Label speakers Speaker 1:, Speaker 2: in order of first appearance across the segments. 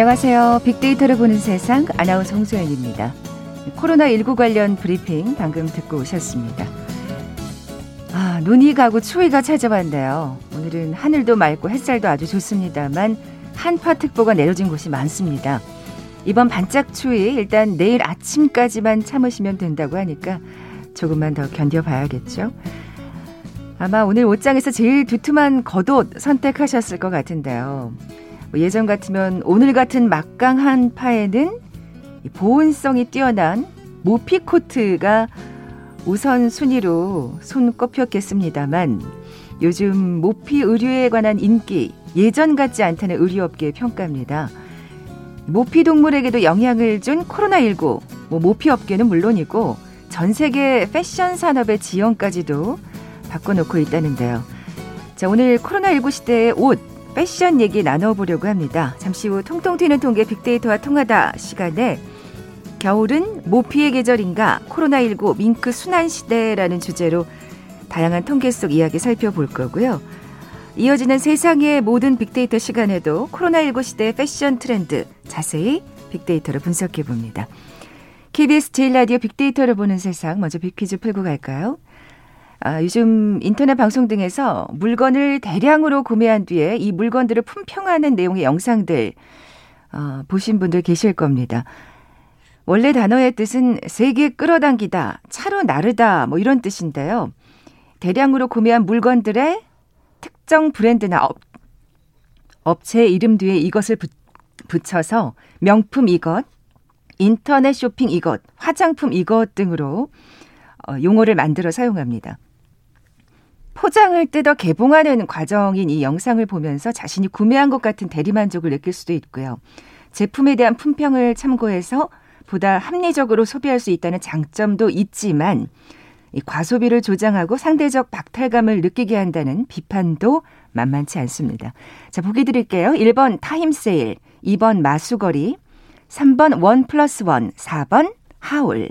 Speaker 1: 안녕하세요. 빅데이터를 보는 세상 아나운서 홍소연입니다. 코로나19 관련 브리핑 방금 듣고 오셨습니다. 아, 눈이 가고 추위가 찾아왔는데요. 오늘은 하늘도 맑고 햇살도 아주 좋습니다만 한파특보가 내려진 곳이 많습니다. 이번 반짝 추위 일단 내일 아침까지만 참으시면 된다고 하니까 조금만 더 견뎌봐야겠죠. 아마 오늘 옷장에서 제일 두툼한 겉옷 선택하셨을 것 같은데요. 뭐 예전 같으면 오늘 같은 막강한 파에는 보온성이 뛰어난 모피 코트가 우선 순위로 손꼽혔겠습니다만 요즘 모피 의류에 관한 인기 예전 같지 않다는 의류업계의 평가입니다. 모피 동물에게도 영향을 준 코로나19, 뭐 모피 업계는 물론이고 전 세계 패션 산업의 지형까지도 바꿔놓고 있다는데요. 자, 오늘 코로나19 시대의 옷, 패션 얘기 나눠보려고 합니다. 잠시 후 통통 튀는 통계 빅데이터와 통하다 시간에 겨울은 모피의 계절인가 코로나19 밍크 수난 시대라는 주제로 다양한 통계 속 이야기 살펴볼 거고요. 이어지는 세상의 모든 빅데이터 시간에도 코로나19 시대의 패션 트렌드 자세히 빅데이터로 분석해 봅니다. KBS 제일 라디오 빅데이터를 보는 세상 먼저 빅퀴즈 풀고 갈까요? 아, 요즘 인터넷 방송 등에서 물건을 대량으로 구매한 뒤에 이 물건들을 품평하는 내용의 영상들 어, 보신 분들 계실 겁니다. 원래 단어의 뜻은 세게 끌어당기다, 차로 나르다 뭐 이런 뜻인데요. 대량으로 구매한 물건들의 특정 브랜드나 업, 업체 이름 뒤에 이것을 붙, 붙여서 명품 이것, 인터넷 쇼핑 이것, 화장품 이것 등으로 어, 용어를 만들어 사용합니다. 포장을 뜯어 개봉하는 과정인 이 영상을 보면서 자신이 구매한 것 같은 대리만족을 느낄 수도 있고요. 제품에 대한 품평을 참고해서 보다 합리적으로 소비할 수 있다는 장점도 있지만 이 과소비를 조장하고 상대적 박탈감을 느끼게 한다는 비판도 만만치 않습니다. 자, 보기 드릴게요. 1번 타임세일, 2번 마수거리, 3번 원 플러스 원, 4번 하울.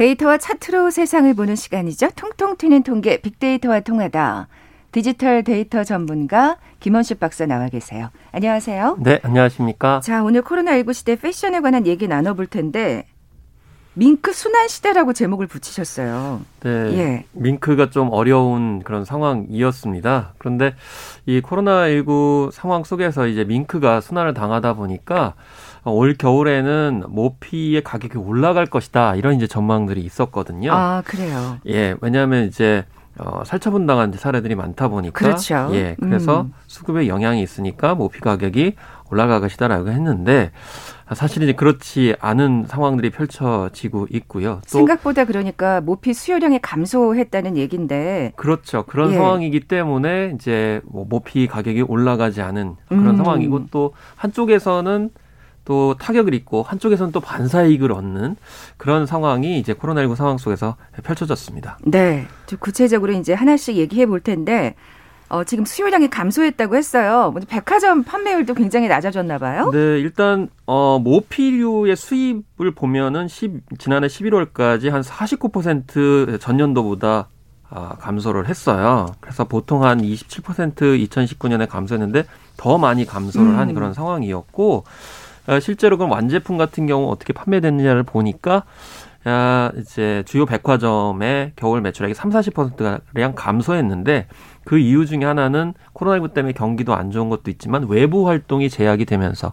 Speaker 1: 데이터와 차트로 세상을 보는 시간이죠. 통통 튀는 통계 빅데이터와 통하다. 디지털 데이터 전문가 김원식 박사 나와 계세요. 안녕하세요.
Speaker 2: 네, 안녕하십니까.
Speaker 1: 자, 오늘 코로나19 시대 패션에 관한 얘기 나눠볼 텐데 밍크 수난 시대라고 제목을 붙이셨어요.
Speaker 2: 네. 예. 밍크가 좀 어려운 그런 상황이었습니다. 그런데 이 코로나19 상황 속에서 이제 밍크가 수난을 당하다 보니까 올 겨울에는 모피의 가격이 올라갈 것이다. 이런 이제 전망들이 있었거든요.
Speaker 1: 아, 그래요?
Speaker 2: 예. 왜냐하면 이제 어, 살처분당한 사례들이 많다 보니까.
Speaker 1: 그렇죠.
Speaker 2: 예. 그래서
Speaker 1: 음.
Speaker 2: 수급에 영향이 있으니까 모피 가격이 올라갈 것이다라고 했는데 사실 이제 그렇지 않은 상황들이 펼쳐지고 있고요.
Speaker 1: 또 생각보다 그러니까 모피 수요량이 감소했다는 얘기인데
Speaker 2: 그렇죠. 그런 예. 상황이기 때문에 이제 뭐 모피 가격이 올라가지 않은 그런 음. 상황이고 또 한쪽에서는 또 타격을 입고 한쪽에서는 또 반사 이익을 얻는 그런 상황이 이제 코로나19 상황 속에서 펼쳐졌습니다.
Speaker 1: 네. 구체적으로 이제 하나씩 얘기해 볼 텐데 어, 지금 수요량이 감소했다고 했어요. 백화점 판매율도 굉장히 낮아졌나 봐요.
Speaker 2: 네, 일단 어, 모피류의 수입을 보면은 10, 지난해 11월까지 한 49% 전년도보다 아, 감소를 했어요. 그래서 보통 한 27% 2019년에 감소했는데 더 많이 감소를 음. 한 그런 상황이었고 어, 실제로 그럼 완제품 같은 경우 어떻게 판매됐느냐를 보니까 야, 이제 주요 백화점의 겨울 매출액이 3, 40%가량 감소했는데 그 이유 중에 하나는 코로나19 때문에 경기도 안 좋은 것도 있지만 외부 활동이 제약이 되면서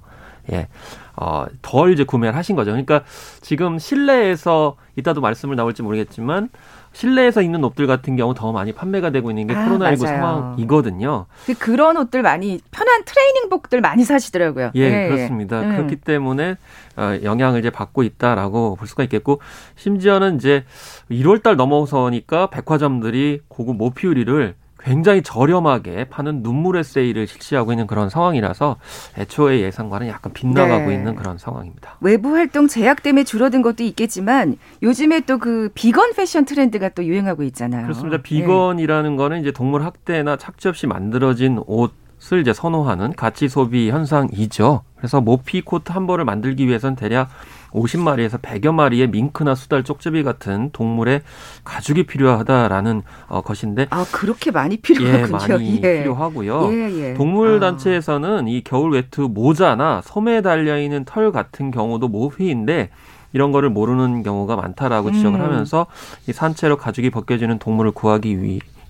Speaker 2: 예, 어, 덜 이제 구매를 하신 거죠. 그러니까 지금 실내에서 이따도 말씀을 나올지 모르겠지만 실내에서 입는 옷들 같은 경우 더 많이 판매가 되고 있는 게
Speaker 1: 아,
Speaker 2: 코로나19
Speaker 1: 맞아요.
Speaker 2: 상황이거든요.
Speaker 1: 그 그런 옷들 많이 편한 트레이닝복들 많이 사시더라고요.
Speaker 2: 예, 그렇습니다.
Speaker 1: 음.
Speaker 2: 그렇기 때문에 어, 영향을 이제 받고 있다라고 볼 수가 있겠고 심지어는 이제 1월 달 넘어서니까 백화점들이 고급 모피우리를 굉장히 저렴하게 파는 눈물의 세일을 실시하고 있는 그런 상황이라서 애초에 예상과는 약간 빗나가고
Speaker 1: 네.
Speaker 2: 있는 그런 상황입니다.
Speaker 1: 외부 활동 제약 때문에 줄어든 것도 있겠지만 요즘에 또 그 비건 패션 트렌드가 또 유행하고 있잖아요.
Speaker 2: 그렇습니다. 비건이라는 거는 이제 동물 학대나 착취 없이 만들어진 옷 을 이제 선호하는 가치 소비 현상이죠. 그래서 모피 코트 한 벌을 만들기 위해서는 대략 50마리에서 100여 마리의 밍크나 수달, 쪽제비 같은 동물의 가죽이 필요하다라는 어, 것인데
Speaker 1: 아 그렇게 많이
Speaker 2: 예,
Speaker 1: 필요하군요.
Speaker 2: 많이 필요하고요.
Speaker 1: 예, 예.
Speaker 2: 동물
Speaker 1: 아.
Speaker 2: 단체에서는 이 겨울 외투 모자나 소매에 달려 있는 털 같은 경우도 모피인데 이런 거를 모르는 경우가 많다라고 지적을
Speaker 1: 음.
Speaker 2: 하면서 이 산채로 가죽이 벗겨지는 동물을 구하기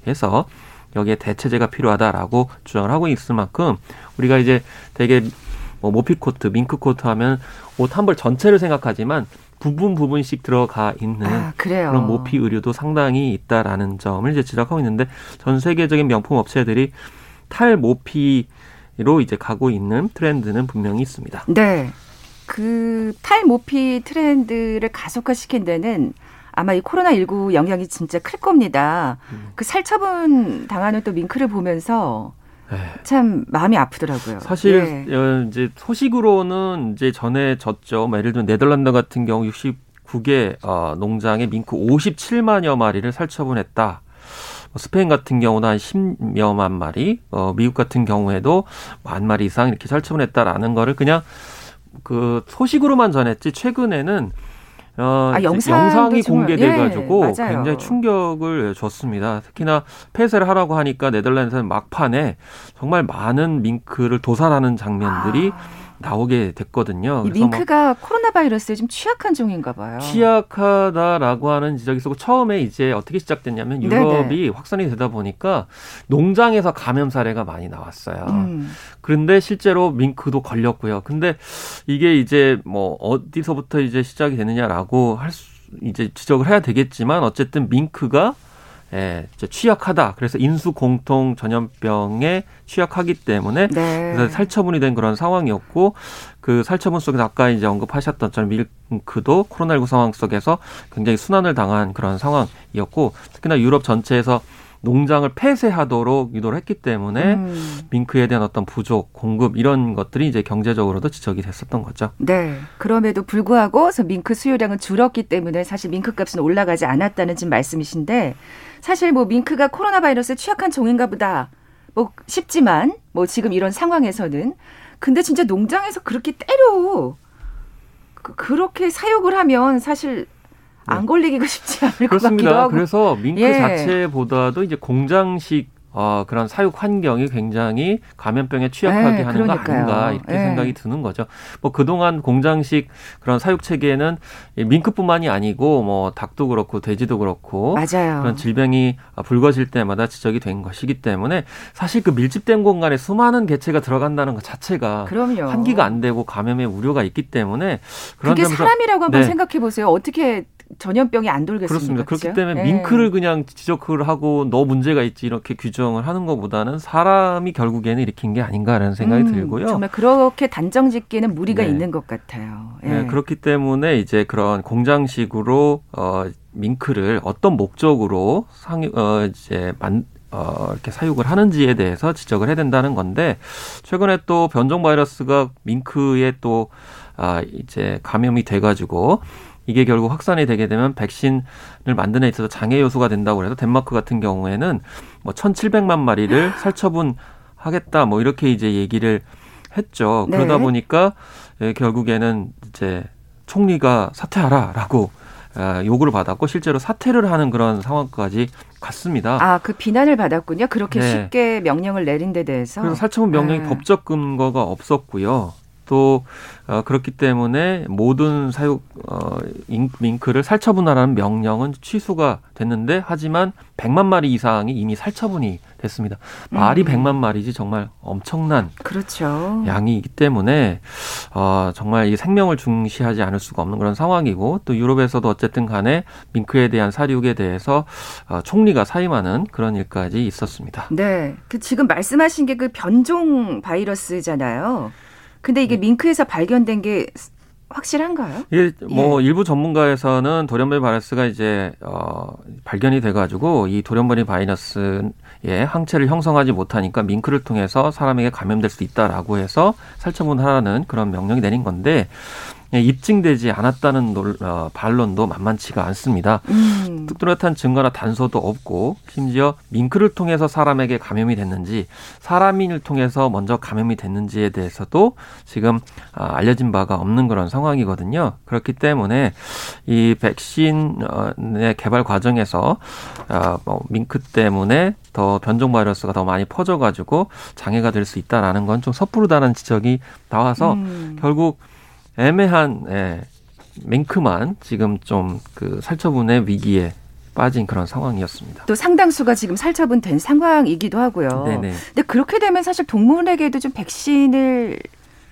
Speaker 2: 위해서 여기에 대체재가 필요하다라고 주장을 하고 있을 만큼 우리가 이제 대개 뭐 모피 코트, 밍크 코트 하면 옷 한 벌 전체를 생각하지만 부분 부분씩 들어가 있는
Speaker 1: 아.
Speaker 2: 그런 모피 의류도 상당히 있다라는 점을 이제 지적하고 있는데 전 세계적인 명품 업체들이 탈 모피로 이제 가고 있는 트렌드는 분명히 있습니다.
Speaker 1: 네. 그 탈 모피 트렌드를 가속화시킨 데는 아마 이 코로나19 영향이 진짜 클 겁니다.
Speaker 2: 음.
Speaker 1: 그 살처분 당하는 또 밍크를 보면서
Speaker 2: 네.
Speaker 1: 참 마음이 아프더라고요.
Speaker 2: 사실
Speaker 1: 예.
Speaker 2: 어, 이제 소식으로는 이제 전해졌죠. 뭐 예를 들면 네덜란드 같은 경우 69개 어, 농장의 밍크 57만여 마리를 살처분했다. 뭐 스페인 같은 경우는 한 10여만 마리, 어, 미국 같은 경우에도 만 마리 이상 이렇게 살처분했다라는 거를 그냥 그 소식으로만 전했지 최근에는 어,
Speaker 1: 아,
Speaker 2: 영상이
Speaker 1: 정말-
Speaker 2: 공개돼가지고
Speaker 1: 예.
Speaker 2: 굉장히 충격을 줬습니다. 특히나 폐쇄를 하라고 하니까 네덜란드에서는 막판에 정말 많은 밍크를 도살하는 장면들이
Speaker 1: 아,
Speaker 2: 나오게 됐거든요. 이뭐
Speaker 1: 밍크가 코로나 바이러스에 좀 취약한 종인가 봐요.
Speaker 2: 취약하다라고 하는 지적이 있었고 처음에 이제 어떻게 시작됐냐면 유럽이 확산이 되다 보니까 농장에서 감염 사례가 많이 나왔어요.
Speaker 1: 음.
Speaker 2: 그런데 실제로 밍크도 걸렸고요. 근데 이게 이제 뭐 어디서부터 이제 시작이 되느냐라고 할 수, 이제 지적을 해야 되겠지만 어쨌든 밍크가 예, 취약하다. 그래서 인수 공통 전염병에 취약하기 때문에
Speaker 1: 네.
Speaker 2: 그래서 살처분이 된 그런 상황이었고 그 살처분 속에서 아까 이제 언급하셨던 전 밍크도 코로나19 상황 속에서 굉장히 순환을 당한 그런 상황이었고 특히나 유럽 전체에서 농장을 폐쇄하도록 유도를 했기 때문에
Speaker 1: 음.
Speaker 2: 밍크에 대한 어떤 부족, 공급 이런 것들이 이제 경제적으로도 지적이 됐었던 거죠.
Speaker 1: 네. 그럼에도 불구하고 저 밍크 수요량은 줄었기 때문에 사실 밍크 값은 올라가지 않았다는 지금 말씀이신데 사실 뭐 밍크가 코로나 바이러스에 취약한 종인가 보다. 뭐 싶지만 뭐 지금 이런 상황에서는 근데 진짜 농장에서 그렇게 때려 그, 그렇게 사육을 하면 사실 안 걸리기가 쉽지 않을 것 같기도
Speaker 2: 네. 그렇습니다.
Speaker 1: 하고.
Speaker 2: 그래서 밍크
Speaker 1: 예.
Speaker 2: 자체보다도 이제 공장식 어, 그런 사육 환경이 굉장히 감염병에 취약하게
Speaker 1: 네,
Speaker 2: 하는 거
Speaker 1: 그러니까요.
Speaker 2: 아닌가 이렇게
Speaker 1: 네.
Speaker 2: 생각이 드는 거죠. 뭐 그동안 공장식 그런 사육 체계는 이 밍크뿐만이 아니고 뭐 닭도 그렇고 돼지도 그렇고
Speaker 1: 맞아요.
Speaker 2: 그런 질병이 불거질 때마다 지적이 된 것이기 때문에 사실 그 밀집된 공간에 수많은 개체가 들어간다는 것 자체가
Speaker 1: 그럼요.
Speaker 2: 환기가 안 되고 감염의 우려가 있기 때문에 그런
Speaker 1: 그게 사람이라고 한번
Speaker 2: 네.
Speaker 1: 생각해 보세요. 어떻게 전염병이 안 돌겠습니까?
Speaker 2: 그렇습니다. 그렇기
Speaker 1: 그죠?
Speaker 2: 때문에
Speaker 1: 예.
Speaker 2: 밍크를 그냥 지적을 하고 너 문제가 있지 이렇게 규정을 하는 것보다는 사람이 결국에는 일으킨 게 아닌가라는 생각이
Speaker 1: 음,
Speaker 2: 들고요.
Speaker 1: 정말 그렇게 단정 짓기는 무리가
Speaker 2: 네.
Speaker 1: 있는 것 같아요. 예.
Speaker 2: 네, 그렇기 때문에 이제 그런 공장식으로 어 밍크를 어떤 목적으로 상 어, 이제 만 어, 이렇게 사육을 하는지에 대해서 지적을 해야 된다는 건데, 최근에 또 변종 바이러스가 밍크에 또, 아, 이제 감염이 돼가지고, 이게 결국 확산이 되게 되면 백신을 만드는 데 있어서 장애 요소가 된다고 해서 덴마크 같은 경우에는 뭐 1,700만 마리를 살처분 하겠다 뭐 이렇게 이제 얘기를 했죠.
Speaker 1: 네.
Speaker 2: 그러다 보니까 예, 결국에는 이제 총리가 사퇴하라라고 아, 요구를 받았고 실제로 사퇴를 하는 그런 상황까지 갔습니다.
Speaker 1: 아, 그 비난을 받았군요. 그렇게
Speaker 2: 네.
Speaker 1: 쉽게 명령을 내린 데 대해서.
Speaker 2: 그래서 살처분 명령이
Speaker 1: 네.
Speaker 2: 법적 근거가 없었고요. 또 어, 그렇기 때문에 모든 사육 어, 밍크를 살처분하라는 명령은 취소가 됐는데 하지만 100만 마리 이상이 이미 살처분이 됐습니다. 말이 음. 100만 마리지 정말 엄청난
Speaker 1: 그렇죠.
Speaker 2: 양이기 때문에 어, 정말 이 생명을 중시하지 않을 수가 없는 그런 상황이고 또 유럽에서도 어쨌든 간에 밍크에 대한 사육에 대해서 어, 총리가 사임하는 그런 일까지 있었습니다.
Speaker 1: 네. 그 지금 말씀하신 게 그 변종 바이러스잖아요. 근데 이게 네. 밍크에서 발견된 게 확실한가요?
Speaker 2: 예, 뭐 예. 일부 전문가에서는 돌연변이 바이러스가 이제 어 발견이 돼 가지고 이 돌연변이 바이러스의 항체를 형성하지 못하니까 밍크를 통해서 사람에게 감염될 수 있다라고 해서 살처분하라는 그런 명령이 내린 건데 예, 입증되지 않았다는 논, 어, 반론도 만만치가 않습니다. 음. 뚜렷한 증거나 단서도 없고 심지어 밍크를 통해서 사람에게 감염이 됐는지 사람인을 통해서 먼저 감염이 됐는지에 대해서도 지금 아, 알려진 바가 없는 그런 상황이거든요. 그렇기 때문에 이 백신의 개발 과정에서 아, 뭐 밍크 때문에 더 변종 바이러스가 더 많이 퍼져가지고 장애가 될 수 있다라는 건 좀 섣부르다는 지적이 나와서 음. 결국 애매한 예, 맹크만 지금 좀 그 살처분의 위기에 빠진 그런 상황이었습니다.
Speaker 1: 또 상당수가 지금 살처분 된 상황이기도 하고요. 네네. 근데 그렇게 되면 사실 동물에게도 좀 백신을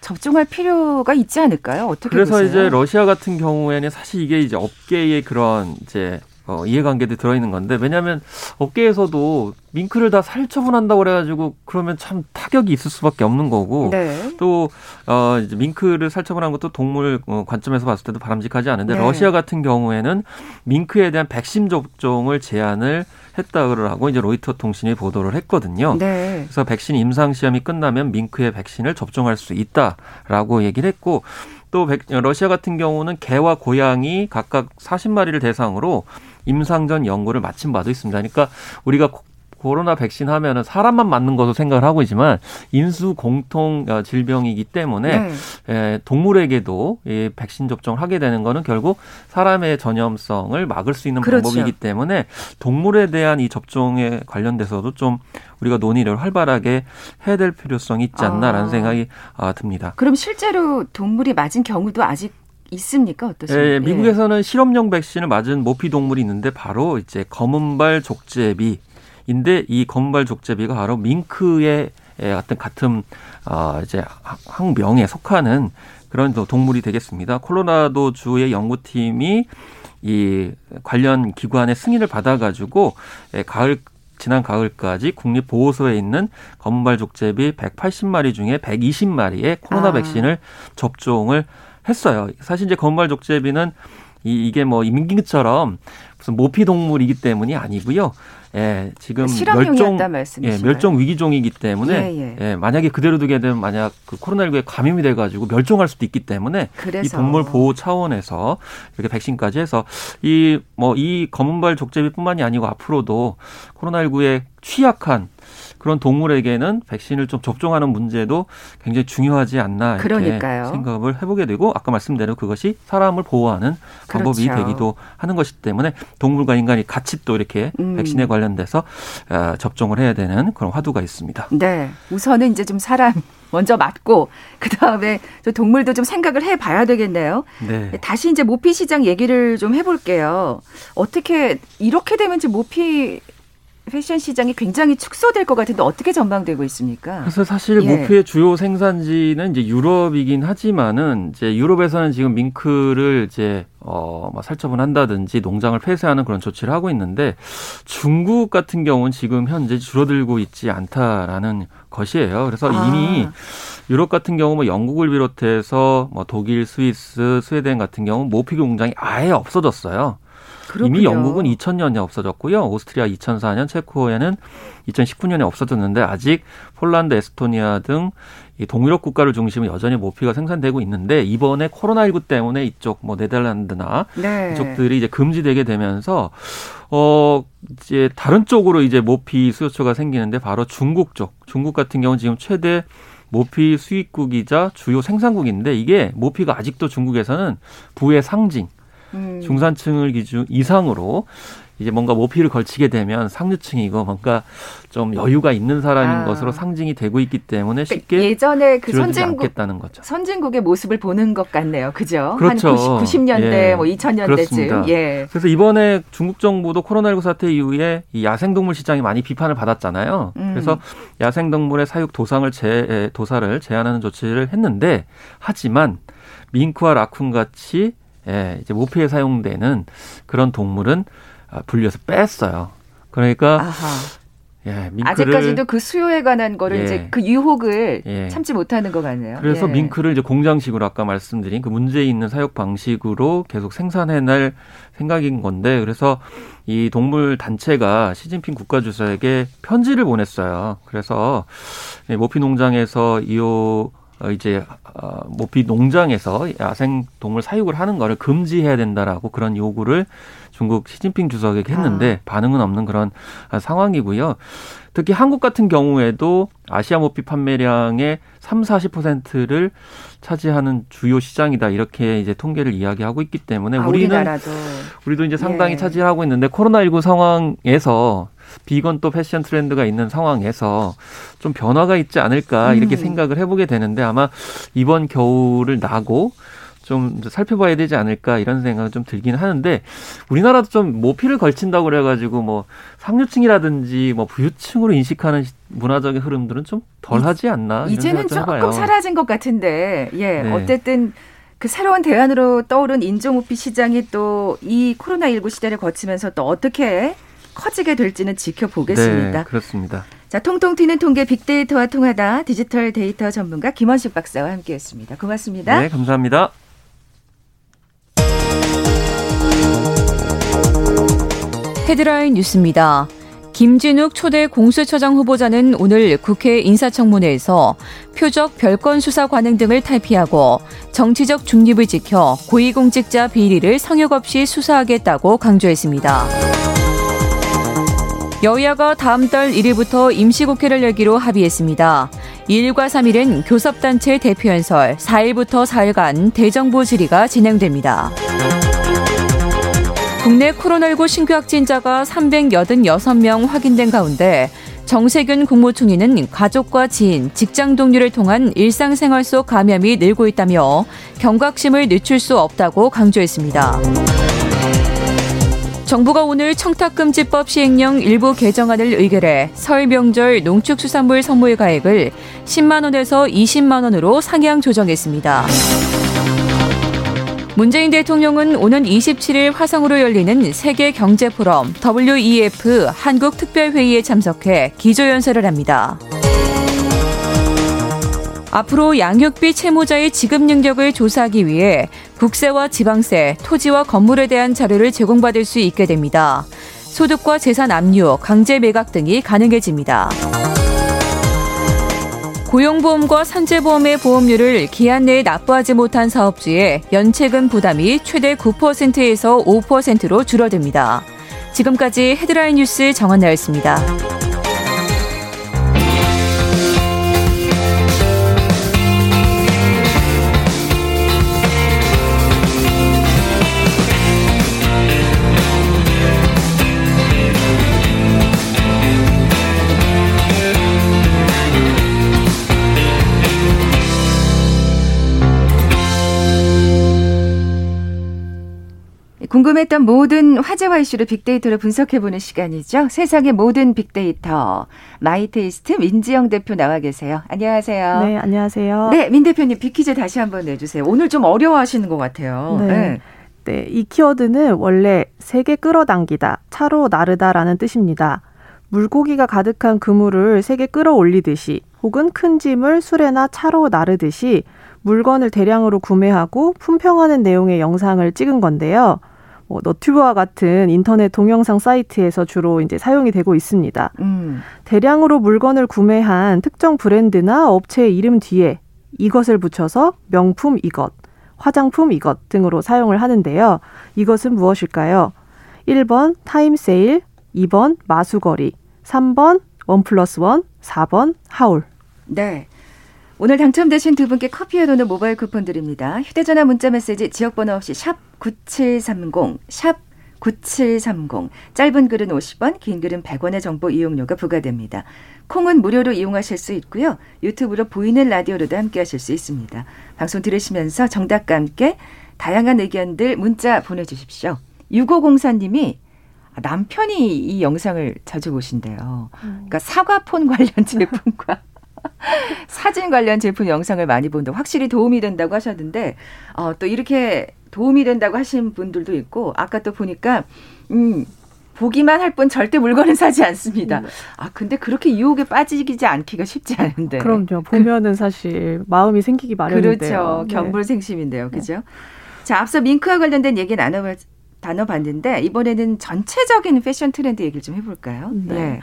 Speaker 1: 접종할 필요가 있지 않을까요? 어떻게
Speaker 2: 그래서
Speaker 1: 보세요?
Speaker 2: 이제 러시아 같은 경우에는 사실 이게 이제 업계의 그런 이제 어, 이해관계도 들어있는 건데 왜냐하면 업계에서도 밍크를 다 살처분한다고 그래가지고 그러면 참 타격이 있을 수밖에 없는 거고 네. 또 어, 이제 밍크를 살처분한 것도 동물 어, 관점에서 봤을 때도 바람직하지 않은데 네. 러시아 같은 경우에는 밍크에 대한 백신 접종을 제한을 했다고 이제 로이터 통신이 보도를 했거든요. 네. 그래서 백신 임상 시험이 끝나면 밍크의 백신을 접종할 수 있다라고 얘기를 했고 또 러시아 같은 경우는 개와 고양이 각각 40마리를 대상으로 임상 전 연구를 마친 바도 있습니다. 그러니까 우리가 코로나 백신 하면은 사람만 맞는 것으로 생각을 하고 있지만 인수 공통 어, 질병이기 때문에 네. 에, 동물에게도 이 백신 접종을 하게 되는 거는 결국 사람의 전염성을 막을 수 있는 그렇죠. 방법이기 때문에 동물에 대한 이 접종에 관련돼서도 좀 우리가 논의를 활발하게 해야 될 필요성이 있지 않나라는 아. 생각이 아, 듭니다.
Speaker 1: 그럼 실제로 동물이 맞은 경우도 아직 있습니까? 어떠십니까?
Speaker 2: 예, 미국에서는 예. 실험용 백신을 맞은 모피 동물이 있는데 바로 이제 검은발 족제비 인데 이 검발 족제비가 바로 밍크의 같은 같은 어 이제 항명에 속하는 그런 동물이 되겠습니다. 콜로라도 주의 연구팀이 이 관련 기관의 승인을 받아가지고 가을 지난 가을까지 국립보호소에 있는 검은발 족제비 180마리 중에 120마리의 코로나 아. 백신을 접종을 했어요. 사실 이제 검은발 족제비는 이, 이게 뭐 임기처럼 무슨 모피 동물이기 때문이 아니고요. 예, 지금 멸종 예, 멸종 위기종이기 때문에 예, 예. 예, 만약에 그대로 두게 되면 만약 그 코로나19에 감염이 돼 가지고 멸종할 수도 있기 때문에 그래서. 이 동물 보호 차원에서 이렇게 백신까지 해서 이 뭐이 뭐 검은발 족제비뿐만이 아니고 앞으로도 코로나19에 취약한 그런 동물에게는 백신을 좀 접종하는 문제도 굉장히 중요하지 않나 이렇게 그러니까요. 생각을 해보게 되고 아까 말씀대로 그것이 사람을 보호하는 방법이 그렇죠. 되기도 하는 것이기 때문에 동물과 인간이 같이 또 이렇게 음. 백신에 관련돼서 어, 접종을 해야 되는 그런 화두가 있습니다.
Speaker 1: 네, 우선은 이제 좀 사람 먼저 맞고 그 다음에 동물도 좀 생각을 해 봐야 되겠네요. 네. 다시 이제 모피 시장 얘기를 좀 해 볼게요. 어떻게 이렇게 되면 이제 모피 패션 시장이 굉장히 축소될 것 같은데 어떻게 전망되고 있습니까?
Speaker 2: 그래서 사실 예. 모피의 주요 생산지는 이제 유럽이긴 하지만은 이제 유럽에서는 지금 밍크를 이제 어뭐 살처분 한다든지 농장을 폐쇄하는 그런 조치를 하고 있는데 중국 같은 경우는 지금 현재 줄어들고 있지 않다라는 것이에요. 그래서 아. 이미 유럽 같은 경우 뭐 영국을 비롯해서 뭐 독일, 스위스, 스웨덴 같은 경우 모피 공장이 아예 없어졌어요. 그렇군요. 이미 영국은 2000년에 없어졌고요. 오스트리아 2004년, 체코에는 2019년에 없어졌는데 아직 폴란드, 에스토니아 등 이 동유럽 국가를 중심으로 여전히 모피가 생산되고 있는데 이번에 코로나19 때문에 이쪽 뭐 네덜란드나 네. 이쪽들이 이제 금지되게 되면서 어 이제 다른 쪽으로 이제 모피 수요처가 생기는데 바로 중국 쪽. 중국 같은 경우는 지금 최대 모피 수입국이자 주요 생산국인데 이게 모피가 아직도 중국에서는 부의 상징 음. 중산층을 기준 이상으로 이제 뭔가 모피를 걸치게 되면 상류층이고 뭔가 좀 여유가 있는 사람인 아. 것으로 상징이 되고 있기 때문에 그러니까 쉽게 예전에 그 선진국.
Speaker 1: 선진국의 모습을 보는 것 같네요. 그죠? 그렇죠. 한 90, 년대 예. 뭐 2000년대쯤. 예.
Speaker 2: 그래서 이번에 중국 정부도 코로나19 사태 이후에 이 야생동물 시장이 많이 비판을 받았잖아요. 음. 그래서 야생동물의 사육 도상을 제 도사를 제한하는 조치를 했는데 하지만 밍크와 라쿤 같이 예, 이제 모피에 사용되는 그런 동물은 아, 분리해서 뺐어요. 그러니까 아하.
Speaker 1: 예, 밍크를 아직까지도 그 수요에 관한 거를 예. 이제 그 유혹을 예. 참지 못하는 것 같네요.
Speaker 2: 그래서 예. 밍크를 이제 공장식으로 아까 말씀드린 그 문제 있는 사육 방식으로 계속 생산해낼 생각인 건데 그래서 이 동물 단체가 시진핑 국가주석에게 편지를 보냈어요. 그래서 모피 농장에서 이호 어, 이제 어, 모피 농장에서 야생 동물 사육을 하는 거를 금지해야 된다라고 그런 요구를 중국 시진핑 주석에게 했는데 아. 반응은 없는 그런 상황이고요. 특히 한국 같은 경우에도 아시아 모피 판매량의 3, 40%를 차지하는 주요 시장이다. 이렇게 이제 통계를 이야기하고 있기 때문에 아, 우리는 우리나라도. 우리도 이제 상당히 예. 차지하고 있는데 코로나19 상황에서 비건 또 패션 트렌드가 있는 상황에서 좀 변화가 있지 않을까 이렇게 음. 생각을 해보게 되는데 아마 이번 겨울을 나고 좀 살펴봐야 되지 않을까 이런 생각은 좀 들긴 하는데 우리나라도 좀 모피를 걸친다고 그래가지고 뭐 상류층이라든지 뭐 부유층으로 인식하는 문화적인 흐름들은 좀 덜하지 않나
Speaker 1: 이제는 조금 해봐요. 사라진 것 같은데 예 네. 어쨌든 그 새로운 대안으로 떠오른 인종모피 시장이 또 이 코로나19 시대를 거치면서 또 어떻게 커지게 될지는 지켜보겠습니다.
Speaker 2: 네, 그렇습니다.
Speaker 1: 자, 통통 튀는 통계 빅데이터와 통하다 디지털 데이터 전문가 김원식 박사와 함께했습니다. 고맙습니다.
Speaker 2: 네, 감사합니다.
Speaker 3: 헤드라인 뉴스입니다. 김진욱 초대 공수처장 후보자는 오늘 국회 인사청문회에서 표적 별건 수사 관행 등을 탈피하고 정치적 중립을 지켜 고위공직자 비리를 성역 없이 수사하겠다고 강조했습니다. 여야가 다음 달 1일부터 임시국회를 열기로 합의했습니다. 1일과 3일은 교섭단체 대표연설, 4일부터 4일간 대정부 질의가 진행됩니다. 국내 코로나19 신규 확진자가 386명 확인된 가운데 정세균 국무총리는 가족과 지인, 직장 동료를 통한 일상생활 속 감염이 늘고 있다며 경각심을 늦출 수 없다고 강조했습니다. 정부가 오늘 청탁금지법 시행령 일부 개정안을 의결해 설 명절 농축수산물 선물 가액을 10만 원에서 20만 원으로 상향 조정했습니다. 문재인 대통령은 오는 27일 화성으로 열리는 세계 경제 포럼 WEF 한국 특별회의에 참석해 기조연설을 합니다. 앞으로 양육비 채무자의 지급 능력을 조사하기 위해 국세와 지방세, 토지와 건물에 대한 자료를 제공받을 수 있게 됩니다. 소득과 재산 압류, 강제 매각 등이 가능해집니다. 고용보험과 산재보험의 보험료를 기한 내에 납부하지 못한 사업주의 연체금 부담이 최대 9%에서 5%로 줄어듭니다. 지금까지 헤드라인 뉴스 정한나였습니다.
Speaker 1: 궁금했던 모든 화제와 이슈를 빅데이터로 분석해보는 시간이죠. 세상의 모든 빅데이터. 마이테이스트 민지영 대표 나와 계세요. 안녕하세요.
Speaker 4: 네, 안녕하세요.
Speaker 1: 네, 민 대표님 빅퀴즈 다시 한번 내주세요. 오늘 좀 어려워하시는 것 같아요.
Speaker 4: 네. 네. 네, 이 키워드는 원래 세게 끌어당기다, 차로 나르다라는 뜻입니다. 물고기가 가득한 그물을 세게 끌어올리듯이 혹은 큰 짐을 수레나 차로 나르듯이 물건을 대량으로 구매하고 품평하는 내용의 영상을 찍은 건데요. 뭐 너튜브와 같은 인터넷 동영상 사이트에서 주로 이제 사용이 되고 있습니다. 음. 대량으로 물건을 구매한 특정 브랜드나 업체의 이름 뒤에 이것을 붙여서 명품 이것, 화장품 이것 등으로 사용을 하는데요. 이것은 무엇일까요? 1번 타임 세일, 2번 마수거리, 3번 one plus one, 4번 haul.
Speaker 1: 네. 오늘 당첨되신 두 분께 커피에 도는 모바일 쿠폰 드립니다. 휴대전화 문자 메시지 지역번호 없이 샵 9730, 샵 9730. 짧은 글은 50원, 긴 글은 100원의 정보 이용료가 부과됩니다. 콩은 무료로 이용하실 수 있고요. 유튜브로 보이는 라디오로도 함께 하실 수 있습니다. 방송 들으시면서 정답과 함께 다양한 의견들 문자 보내주십시오. 6504님이 남편이 이 영상을 자주 보신대요. 그러니까 사과폰 관련 제품과 사진 관련 제품 영상을 많이 본다. 확실히 도움이 된다고 하셨는데 어, 또 이렇게 도움이 된다고 하신 분들도 있고 아까 또 보니까 음 보기만 할 뿐 절대 물건은 사지 않습니다. 음. 아 근데 그렇게 유혹에 빠지지 않기가 쉽지 않은데.
Speaker 4: 그럼요. 보면은 그, 사실 마음이 생기기 마련인데요.
Speaker 1: 그렇죠. 네. 견불생심인데요. 그죠? 네. 자 앞서 밍크와 관련된 얘기 나눠 나눠봤는데 이번에는 전체적인 패션 트렌드 얘기를 좀 해볼까요?
Speaker 4: 네. 네.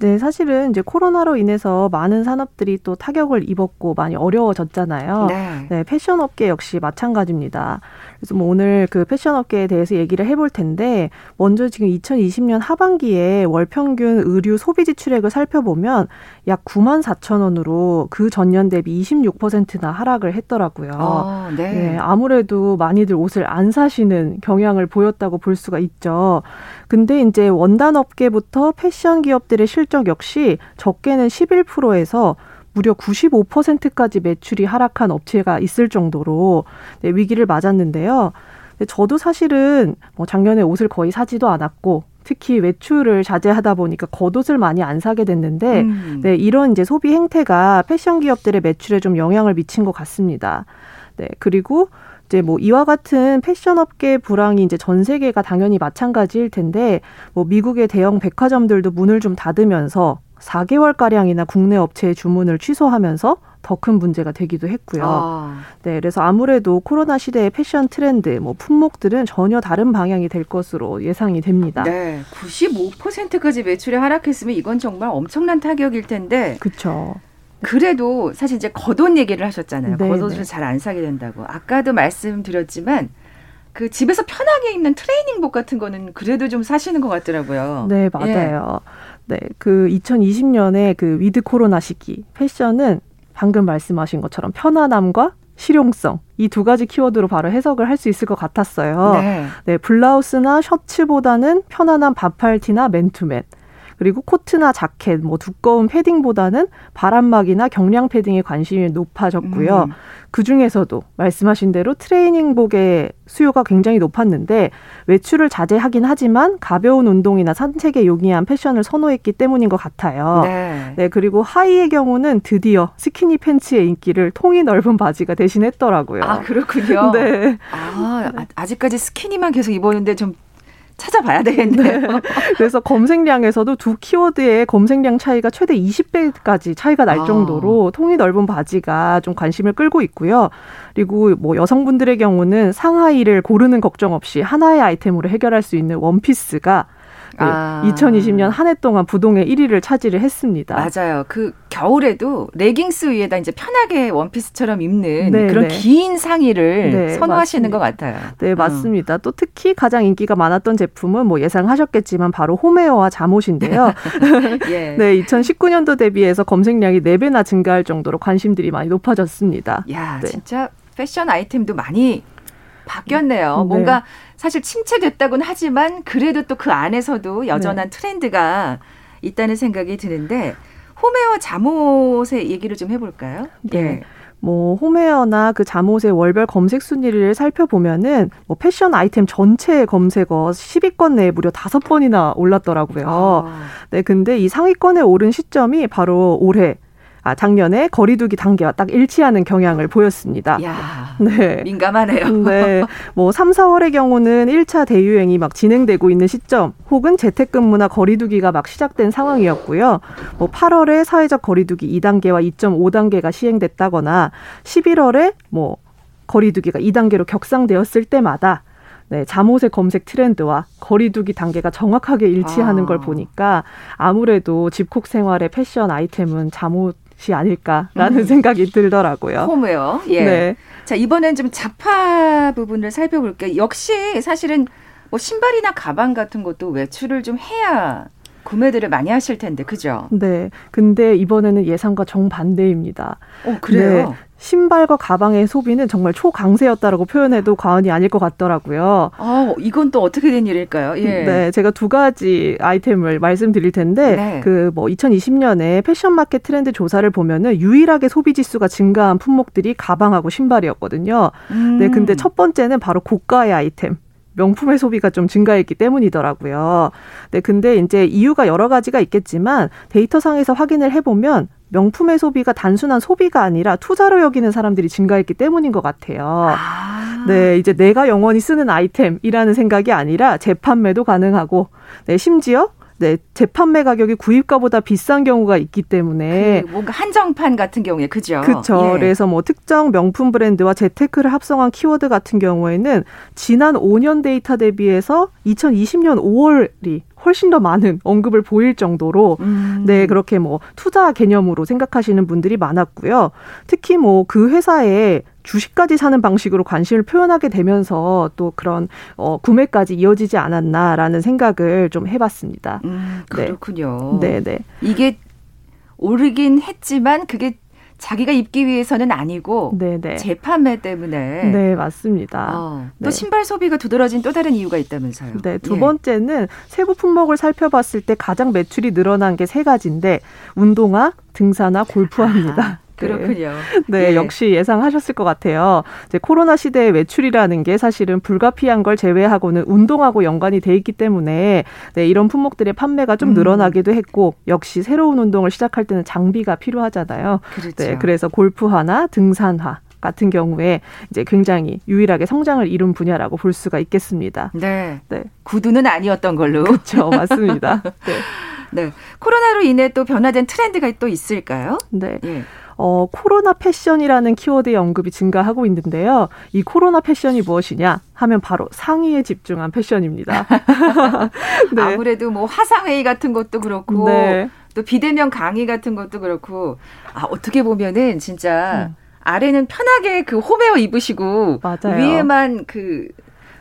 Speaker 4: 네, 사실은 이제 코로나로 인해서 많은 산업들이 또 타격을 입었고 많이 어려워졌잖아요. 네. 네 패션 업계 역시 마찬가지입니다. 그래서 뭐 오늘 그 패션 업계에 대해서 얘기를 해볼 텐데 먼저 지금 2020년 하반기에 월 평균 의류 소비 지출액을 살펴보면 약 9만 4천 원으로 그 전년 대비 26%나 하락을 했더라고요. 아, 네. 네. 아무래도 많이들 옷을 안 사시는 경향을 보였다고 볼 수가 있죠. 근데 이제 원단 업계부터 패션 기업들의 실적 역시 적게는 11%에서 무려 95%까지 매출이 하락한 업체가 있을 정도로 네, 위기를 맞았는데요. 저도 사실은 뭐 작년에 옷을 거의 사지도 않았고 특히 외출을 자제하다 보니까 겉옷을 많이 안 사게 됐는데 음. 네, 이런 이제 소비 행태가 패션 기업들의 매출에 좀 영향을 미친 것 같습니다. 네, 그리고 이제 뭐 이와 같은 패션 업계 불황이 이제 전 세계가 당연히 마찬가지일 텐데 뭐 미국의 대형 백화점들도 문을 좀 닫으면서 4개월 가량이나 국내 업체의 주문을 취소하면서 더큰 문제가 되기도 했고요. 아. 네, 그래서 아무래도 코로나 시대의 패션 트렌드, 뭐 품목들은 전혀 다른 방향이 될 것으로 예상이 됩니다.
Speaker 1: 네, 95%까지 매출이 하락했으면 이건 정말 엄청난 타격일 텐데.
Speaker 4: 그렇죠.
Speaker 1: 그래도 사실 이제 겉옷 얘기를 하셨잖아요. 네, 겉옷을 네. 잘안 사게 된다고. 아까도 말씀드렸지만 그 집에서 편하게 입는 트레이닝복 같은 거는 그래도 좀 사시는 것 같더라고요.
Speaker 4: 네, 맞아요. 예. 네, 그 2020년에 그 with 코로나 시기 패션은 방금 말씀하신 것처럼 편안함과 실용성 이 두 가지 키워드로 바로 해석을 할 수 있을 것 같았어요. 네. 네, 블라우스나 셔츠보다는 편안한 반팔티나 맨투맨 그리고 코트나 자켓, 뭐 두꺼운 패딩보다는 바람막이나 경량 패딩에 관심이 높아졌고요. 음. 그 중에서도 말씀하신 대로 트레이닝복의 수요가 굉장히 높았는데 외출을 자제하긴 하지만 가벼운 운동이나 산책에 용이한 패션을 선호했기 때문인 것 같아요. 네. 네 그리고 하의의 경우는 드디어 스키니 팬츠의 인기를 통이 넓은 바지가 대신했더라고요.
Speaker 1: 아 그렇군요. 네. 아 아직까지 스키니만 계속 입었는데 좀 찾아봐야 되겠네요. 네.
Speaker 4: 그래서 검색량에서도 두 키워드의 검색량 차이가 최대 20배까지 차이가 날 아. 정도로 통이 넓은 바지가 좀 관심을 끌고 있고요. 그리고 뭐 여성분들의 경우는 상하이를 고르는 걱정 없이 하나의 아이템으로 해결할 수 있는 원피스가 네, 아. 2020년 한 해 동안 부동의 1위를 차지를 했습니다.
Speaker 1: 맞아요. 그 겨울에도 레깅스 위에다 이제 편하게 원피스처럼 입는 네, 그런 네. 긴 상의를 네, 선호하시는 맞습니다. 것 같아요.
Speaker 4: 네, 어. 맞습니다. 어. 또 특히 가장 인기가 많았던 제품은 뭐 예상하셨겠지만 바로 홈웨어와 잠옷인데요. 예. 네, 2019년도 대비해서 검색량이 4배나 증가할 정도로 관심들이 많이 높아졌습니다.
Speaker 1: 야, 네. 진짜 패션 아이템도 많이 바뀌었네요. 네. 뭔가 사실 침체됐다고는 하지만 그래도 또 그 안에서도 여전한 네. 트렌드가 있다는 생각이 드는데 홈웨어 잠옷의 얘기를 좀 해볼까요?
Speaker 4: 네. 예. 뭐 홈웨어나 그 잠옷의 월별 검색 순위를 살펴보면은 뭐 패션 아이템 전체 검색어 10위권 내에 무려 다섯 번이나 올랐더라고요. 아. 네, 근데 이 상위권에 오른 시점이 바로 올해 아, 작년에 거리두기 단계와 딱 일치하는 경향을 보였습니다.
Speaker 1: 야, 네. 민감하네요.
Speaker 4: 네. 뭐 3, 4월의 경우는 1차 대유행이 막 진행되고 있는 시점 혹은 재택근무나 거리두기가 막 시작된 상황이었고요. 뭐 8월에 사회적 거리두기 2단계와 2.5단계가 시행됐다거나 11월에 뭐 거리두기가 2단계로 격상되었을 때마다 네, 잠옷의 검색 트렌드와 거리두기 단계가 정확하게 일치하는 아. 걸 보니까 아무래도 집콕 생활의 패션 아이템은 잠옷 이 아닐까라는 음. 생각이 들더라고요.
Speaker 1: 홈웨어. 예. 네. 자, 이번엔 좀 자파 부분을 살펴볼게요. 역시 사실은 뭐 신발이나 가방 같은 것도 외출을 좀 해야 구매들을 많이 하실 텐데, 그죠?
Speaker 4: 네. 근데 이번에는 예상과 정반대입니다.
Speaker 1: 어, 그래요? 네.
Speaker 4: 신발과 가방의 소비는 정말 초강세였다라고 표현해도 과언이 아닐 것 같더라고요.
Speaker 1: 어, 이건 또 어떻게 된 일일까요? 예.
Speaker 4: 네, 제가 두 가지 아이템을 말씀드릴 텐데 네. 그뭐 2020년에 패션 마켓 트렌드 조사를 보면은 유일하게 소비 지수가 증가한 품목들이 가방하고 신발이었거든요. 음. 네, 근데 첫 번째는 바로 고가의 아이템. 명품의 소비가 좀 증가했기 때문이더라고요. 네, 근데 이제 이유가 여러 가지가 있겠지만 데이터상에서 확인을 해보면 명품의 소비가 단순한 소비가 아니라 투자로 여기는 사람들이 증가했기 때문인 것 같아요. 아. 네, 이제 내가 영원히 쓰는 아이템이라는 생각이 아니라 재판매도 가능하고, 네, 심지어 네, 재판매 가격이 구입가보다 비싼 경우가 있기 때문에
Speaker 1: 그 뭔가 한정판 같은 경우에 그죠.
Speaker 4: 그렇죠. 예. 그래서 뭐 특정 명품 브랜드와 재테크를 합성한 키워드 같은 경우에는 지난 5년 데이터 대비해서 2020년 5월이 훨씬 더 많은 언급을 보일 정도로 음. 네 그렇게 뭐 투자 개념으로 생각하시는 분들이 많았고요. 특히 뭐 그 회사에 주식까지 사는 방식으로 관심을 표현하게 되면서 또 그런 어, 구매까지 이어지지 않았나라는 생각을 좀 해봤습니다.
Speaker 1: 음, 그렇군요.
Speaker 4: 네, 네.
Speaker 1: 이게 오르긴 했지만 그게 자기가 입기 위해서는 아니고 네네. 재판매 때문에
Speaker 4: 네 맞습니다. 어,
Speaker 1: 또 네. 신발 소비가 두드러진 또 다른 이유가 있다면서요.
Speaker 4: 네두 예. 번째는 세부 품목을 살펴봤을 때 가장 매출이 늘어난 게 세 가지인데 운동화, 등산화, 골프화입니다. 아.
Speaker 1: 그렇군요.
Speaker 4: 네, 예. 역시 예상하셨을 것 같아요. 이제 코로나 시대의 외출이라는 게 사실은 불가피한 걸 제외하고는 운동하고 연관이 돼 있기 때문에 네, 이런 품목들의 판매가 좀 음. 늘어나기도 했고 역시 새로운 운동을 시작할 때는 장비가 필요하잖아요.
Speaker 1: 그렇죠.
Speaker 4: 네, 그래서 골프화나 등산화 같은 경우에 이제 굉장히 유일하게 성장을 이룬 분야라고 볼 수가 있겠습니다.
Speaker 1: 네. 네. 구두는 아니었던 걸로.
Speaker 4: 그렇죠. 맞습니다. 네.
Speaker 1: 네. 코로나로 인해 또 변화된 트렌드가 또 있을까요?
Speaker 4: 네. 예. 어, 코로나 패션이라는 키워드의 언급이 증가하고 있는데요. 이 코로나 패션이 무엇이냐 하면 바로 상의에 집중한 패션입니다.
Speaker 1: 네. 아무래도 뭐 화상회의 같은 것도 그렇고 네. 또 비대면 강의 같은 것도 그렇고 아, 어떻게 보면은 진짜 음. 아래는 편하게 그 홈웨어 입으시고 맞아요. 위에만 그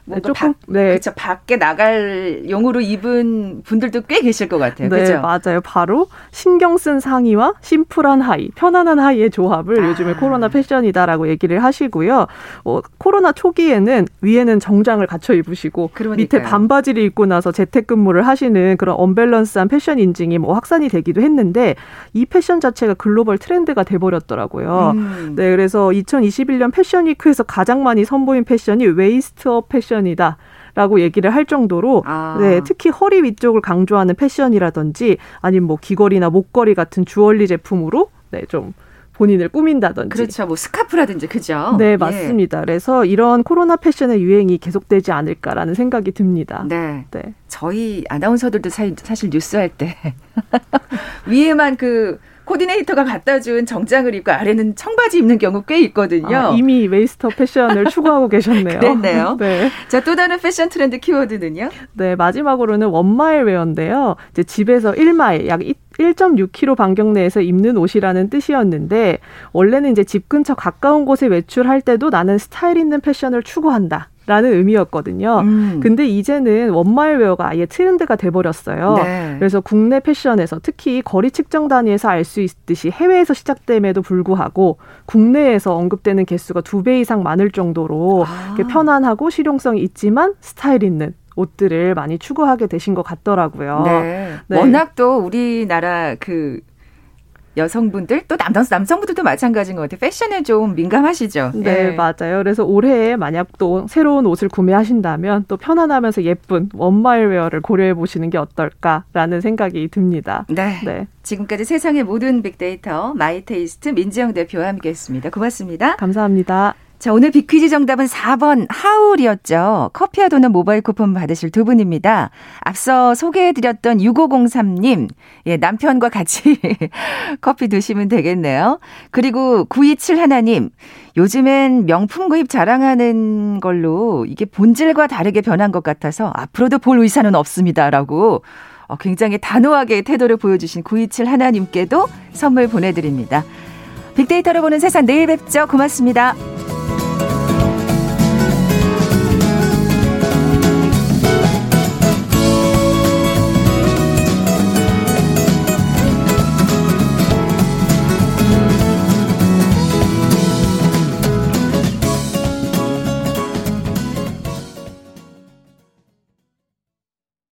Speaker 1: 뭔가 조금 바, 네. 그렇죠. 밖에 나갈 용으로 입은 분들도 꽤 계실 것 같아요.
Speaker 4: 네,
Speaker 1: 그렇죠?
Speaker 4: 맞아요. 바로 신경 쓴 상의와 심플한 하의, 편안한 하의의 조합을 아. 요즘에 코로나 패션이다라고 얘기를 하시고요. 어, 코로나 초기에는 위에는 정장을 갖춰 입으시고 그러니까요. 밑에 반바지를 입고 나서 재택근무를 하시는 그런 언밸런스한 패션 인증이 뭐 확산이 되기도 했는데 이 패션 자체가 글로벌 트렌드가 돼버렸더라고요. 음. 네, 그래서 2021년 fashion week에서 가장 많이 선보인 패션이 waist-up 패션 패션이다. 라고 얘기를 할 정도로 아. 네, 특히 허리 위쪽을 강조하는 패션이라든지 아니면 뭐 귀걸이나 목걸이 같은 주얼리 제품으로 네, 좀 본인을 꾸민다든지.
Speaker 1: 그렇죠. 뭐 스카프라든지 그죠?
Speaker 4: 네, 예. 맞습니다. 예. 그래서 이런 코로나 패션의 유행이 계속되지 않을까라는 생각이 듭니다.
Speaker 1: 네. 네. 저희 아나운서들도 사실, 사실 뉴스 할 때 위에만 그 코디네이터가 갖다 준 정장을 입고 아래는 청바지 입는 경우 꽤 있거든요. 아,
Speaker 4: 이미 waist-up 패션을 추구하고 계셨네요.
Speaker 1: 그랬네요. 네. 자, 또 다른 패션 트렌드 키워드는요?
Speaker 4: 네, 마지막으로는 one mile wear인데요. 이제 집에서 1마일, 약 1.6km 반경 내에서 입는 옷이라는 뜻이었는데 원래는 이제 집 근처 가까운 곳에 외출할 때도 나는 스타일 있는 패션을 추구한다. 라는 의미였거든요. 음. 근데 이제는 one mile wear가 아예 트렌드가 돼버렸어요. 네. 그래서 국내 패션에서 특히 거리 측정 단위에서 알 수 있듯이 해외에서 시작됨에도 불구하고 국내에서 언급되는 개수가 두 배 이상 많을 정도로 아. 편안하고 실용성이 있지만 스타일 있는 옷들을 많이 추구하게 되신 것 같더라고요.
Speaker 1: 네. 네. 워낙 또 우리나라 그 여성분들 또 남성 남성분들도 마찬가지인 것 같아요. 패션에 좀 민감하시죠.
Speaker 4: 네, 네, 맞아요. 그래서 올해 만약 또 새로운 옷을 구매하신다면 또 편안하면서 예쁜 원마일웨어를 고려해 보시는 게 어떨까라는 생각이 듭니다.
Speaker 1: 네. 네. 지금까지 세상의 모든 빅데이터 마이테이스트 민지영 대표와 함께했습니다. 고맙습니다.
Speaker 4: 감사합니다.
Speaker 1: 자, 오늘 비퀴즈 정답은 4번 haul이었죠. 커피와 도넛 모바일 쿠폰 받으실 두 분입니다. 앞서 소개해드렸던 6503님, 예, 남편과 같이 커피 드시면 되겠네요. 그리고 927 하나님, 요즘엔 명품 구입 자랑하는 걸로 이게 본질과 다르게 변한 것 같아서 앞으로도 볼 의사는 없습니다. 라고 어, 굉장히 단호하게 태도를 보여주신 927 하나님께도 선물 보내드립니다. 빅데이터를 보는 세상 내일 뵙죠. 고맙습니다.